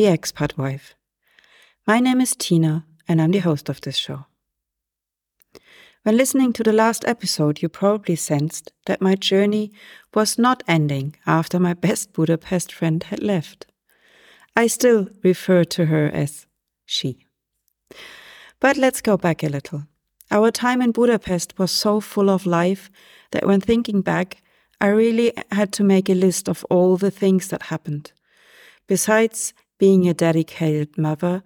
The Expat Wife. My name is Tina, and I'm the host of this show. When listening to the last episode, you probably sensed that my journey was not ending after my best Budapest friend had left. I still refer to her as she. But let's go back a little. Our time in Budapest was so full of life that when thinking back, I really had to make a list of all the things that happened. Besides being a dedicated mother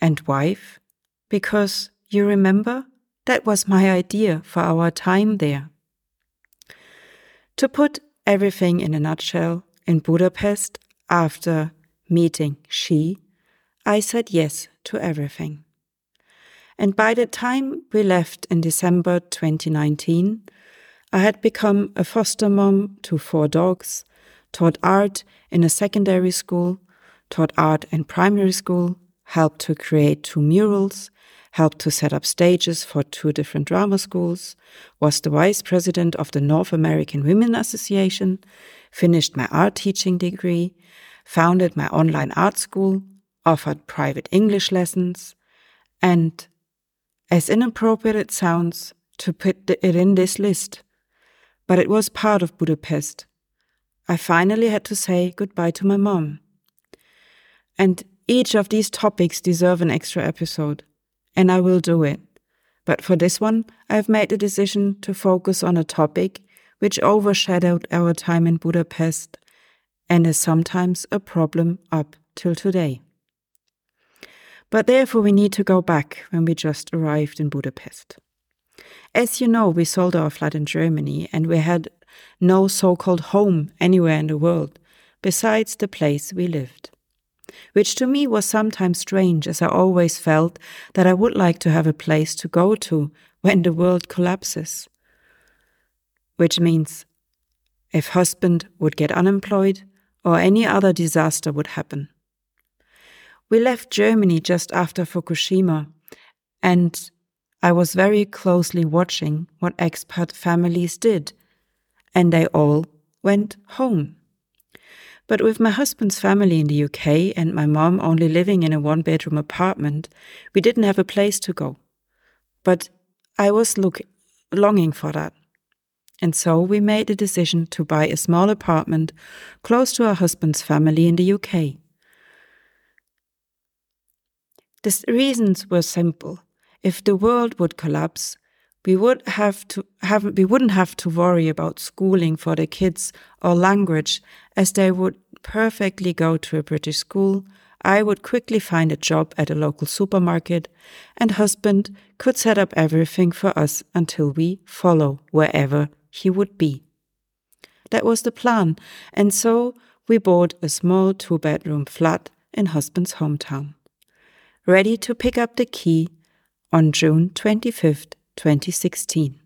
and wife, because you remember, that was my idea for our time there. To put everything in a nutshell, in Budapest, after meeting she, I said yes to everything. And by the time we left in December 2019, I had become a foster mom to four dogs, taught art in a secondary school, taught art in primary school, helped to create two murals, helped to set up stages for two different drama schools, was the vice president of the North American Women Association, finished my art teaching degree, founded my online art school, offered private English lessons, and as inappropriate it sounds to put it in this list, but it was part of Budapest. I finally had to say goodbye to my mom. And each of these topics deserve an extra episode and I will do it. But for this one, I have made the decision to focus on a topic which overshadowed our time in Budapest and is sometimes a problem up till today. But therefore, we need to go back when we just arrived in Budapest. As you know, we sold our flat in Germany and we had no so called home anywhere in the world besides the place we lived which to me was sometimes strange, as I always felt that I would like to have a place to go to when the world collapses. Which means if husband would get unemployed or any other disaster would happen. We left Germany just after Fukushima, and I was very closely watching what expat families did, and they all went home. But with my husband's family in the UK and my mom only living in a one bedroom apartment, we didn't have a place to go. But I was look, longing for that. And so we made the decision to buy a small apartment close to our husband's family in the UK. The reasons were simple. If the world would collapse, we would have to have we wouldn't have to worry about schooling for the kids or language as they would perfectly go to a British school. I would quickly find a job at a local supermarket and husband could set up everything for us until we follow wherever he would be. That was the plan, and so we bought a small two bedroom flat in husband's hometown. Ready to pick up the key on June 25th, 2016.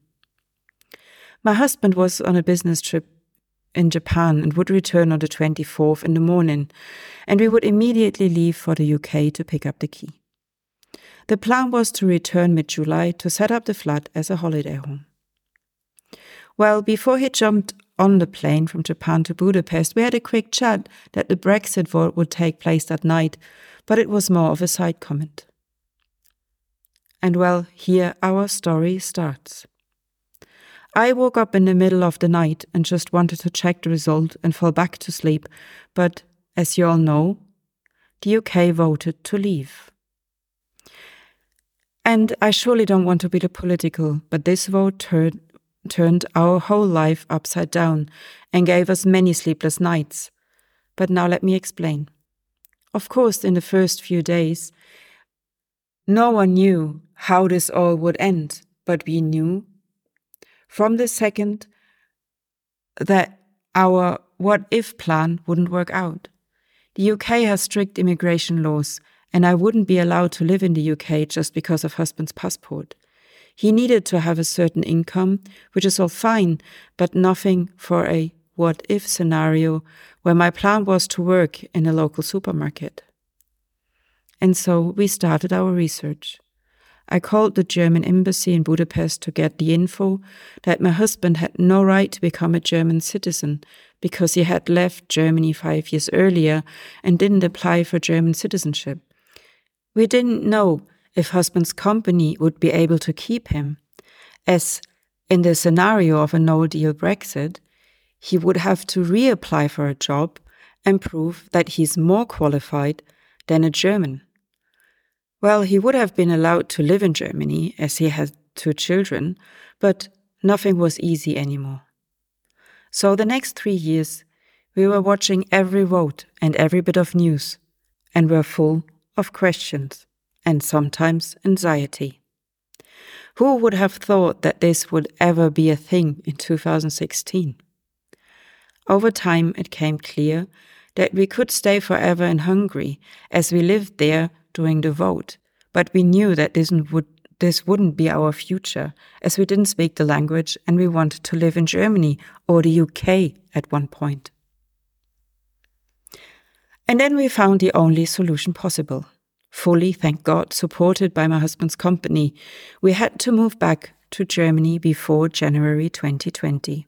My husband was on a business trip in Japan and would return on the 24th in the morning, and we would immediately leave for the UK to pick up the key. The plan was to return mid July to set up the flat as a holiday home. Well, before he jumped on the plane from Japan to Budapest, we had a quick chat that the Brexit vote would take place that night, but it was more of a side comment. And well, here our story starts. I woke up in the middle of the night and just wanted to check the result and fall back to sleep, but as you all know, the UK voted to leave. And I surely don't want to be the political, but this vote tur- turned our whole life upside down and gave us many sleepless nights. But now let me explain. Of course, in the first few days, no one knew how this all would end, but we knew from the second that our what if plan wouldn't work out. The UK has strict immigration laws, and I wouldn't be allowed to live in the UK just because of husband's passport. He needed to have a certain income, which is all fine, but nothing for a what if scenario where my plan was to work in a local supermarket. And so we started our research. I called the German embassy in Budapest to get the info that my husband had no right to become a German citizen because he had left Germany five years earlier and didn't apply for German citizenship. We didn't know if husband's company would be able to keep him, as in the scenario of a no deal Brexit, he would have to reapply for a job and prove that he's more qualified than a German. Well, he would have been allowed to live in Germany as he had two children, but nothing was easy anymore. So the next three years, we were watching every vote and every bit of news, and were full of questions and sometimes anxiety. Who would have thought that this would ever be a thing in 2016? Over time, it came clear that we could stay forever in Hungary as we lived there during the vote, but we knew that this would this wouldn't be our future, as we didn't speak the language and we wanted to live in Germany or the UK at one point. And then we found the only solution possible. Fully, thank God, supported by my husband's company, we had to move back to Germany before January 2020.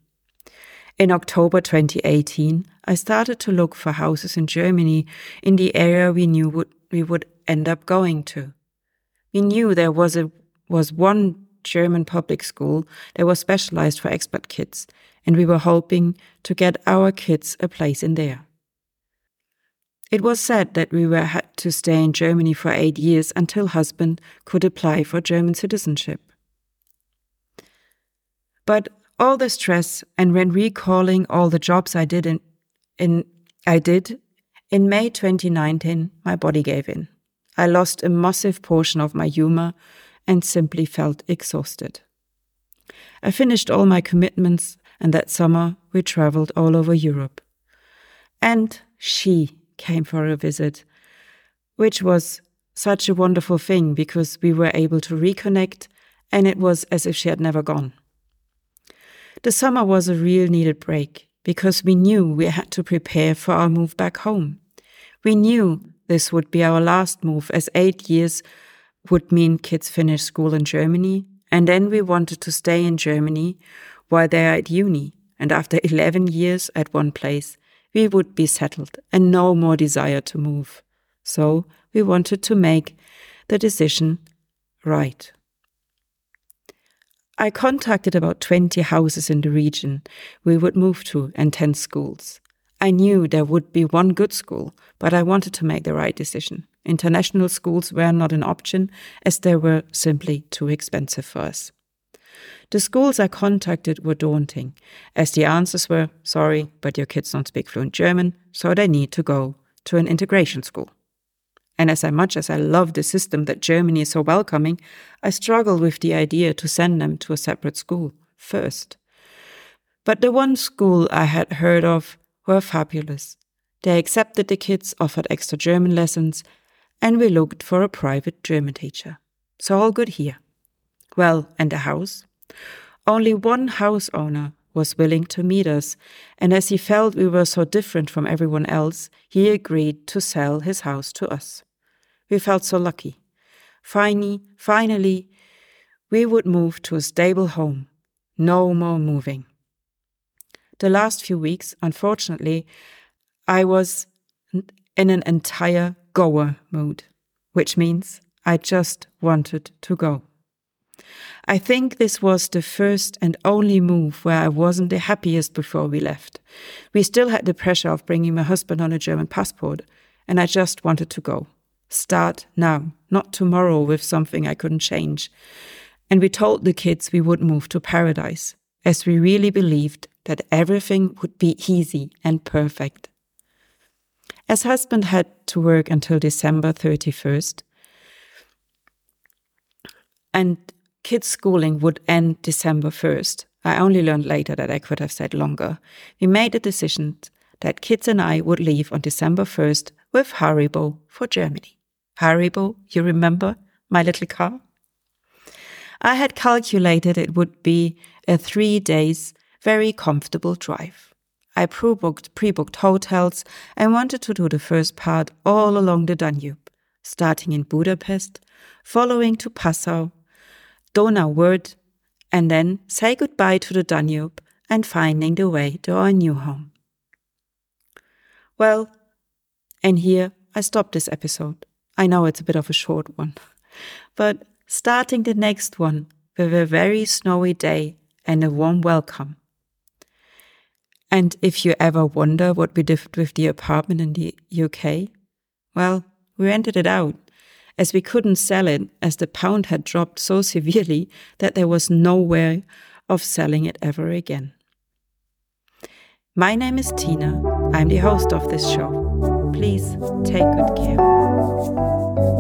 In October 2018, I started to look for houses in Germany in the area we knew would, we would end up going to. We knew there was a was one German public school that was specialized for expat kids, and we were hoping to get our kids a place in there. It was said that we were had to stay in Germany for eight years until husband could apply for German citizenship. But all the stress and when recalling all the jobs I did in, in I did in May 2019, my body gave in. I lost a massive portion of my humor and simply felt exhausted. I finished all my commitments, and that summer we traveled all over Europe. And she came for a visit, which was such a wonderful thing because we were able to reconnect, and it was as if she had never gone. The summer was a real needed break because we knew we had to prepare for our move back home. We knew this would be our last move, as eight years would mean kids finish school in Germany, and then we wanted to stay in Germany while they are at uni. And after 11 years at one place, we would be settled and no more desire to move. So we wanted to make the decision right. I contacted about 20 houses in the region we would move to and 10 schools. I knew there would be one good school, but I wanted to make the right decision. International schools were not an option as they were simply too expensive for us. The schools I contacted were daunting, as the answers were sorry, but your kids don't speak fluent German, so they need to go to an integration school. And as much as I love the system that Germany is so welcoming, I struggled with the idea to send them to a separate school first. But the one school I had heard of were fabulous. They accepted the kids, offered extra German lessons, and we looked for a private German teacher. So all good here. Well, and the house? Only one house owner was willing to meet us, and as he felt we were so different from everyone else, he agreed to sell his house to us. We felt so lucky. Finally, finally, we would move to a stable home. No more moving the last few weeks, unfortunately, I was in an entire goer mood, which means I just wanted to go. I think this was the first and only move where I wasn't the happiest before we left. We still had the pressure of bringing my husband on a German passport, and I just wanted to go. Start now, not tomorrow with something I couldn't change. And we told the kids we would move to paradise, as we really believed that everything would be easy and perfect. As husband had to work until December 31st, and kids' schooling would end December 1st, I only learned later that I could have said longer. We made a decision that kids and I would leave on December 1st with Haribo for Germany. Haribo, you remember my little car? I had calculated it would be a three days very comfortable drive. I pre-booked, pre-booked hotels and wanted to do the first part all along the Danube, starting in Budapest, following to Passau, Donauwörth, and then say goodbye to the Danube and finding the way to our new home. Well, and here I stop this episode. I know it's a bit of a short one, but starting the next one with a very snowy day and a warm welcome. And if you ever wonder what we did with the apartment in the UK, well, we rented it out as we couldn't sell it as the pound had dropped so severely that there was no way of selling it ever again. My name is Tina. I'm the host of this show. Please take good care.